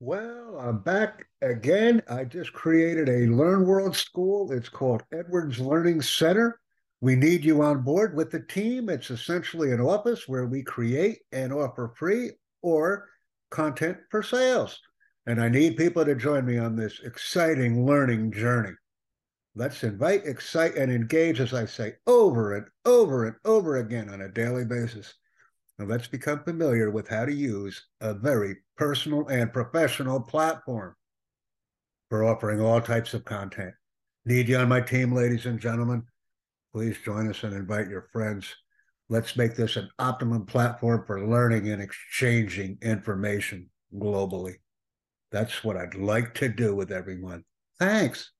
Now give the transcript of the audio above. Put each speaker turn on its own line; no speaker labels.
Well, I'm back again. I just created a Learn World school. It's called Edwards Learning Center. We need you on board with the team. It's essentially an office where we create and offer free or content for sales. And I need people to join me on this exciting learning journey. Let's invite, excite, and engage, as I say, over and over and over again on a daily basis. And let's become familiar with how to use a very personal and professional platform for offering all types of content. Need you on my team, ladies and gentlemen? Please join us and invite your friends. Let's make this an optimum platform for learning and exchanging information globally. That's what I'd like to do with everyone. Thanks.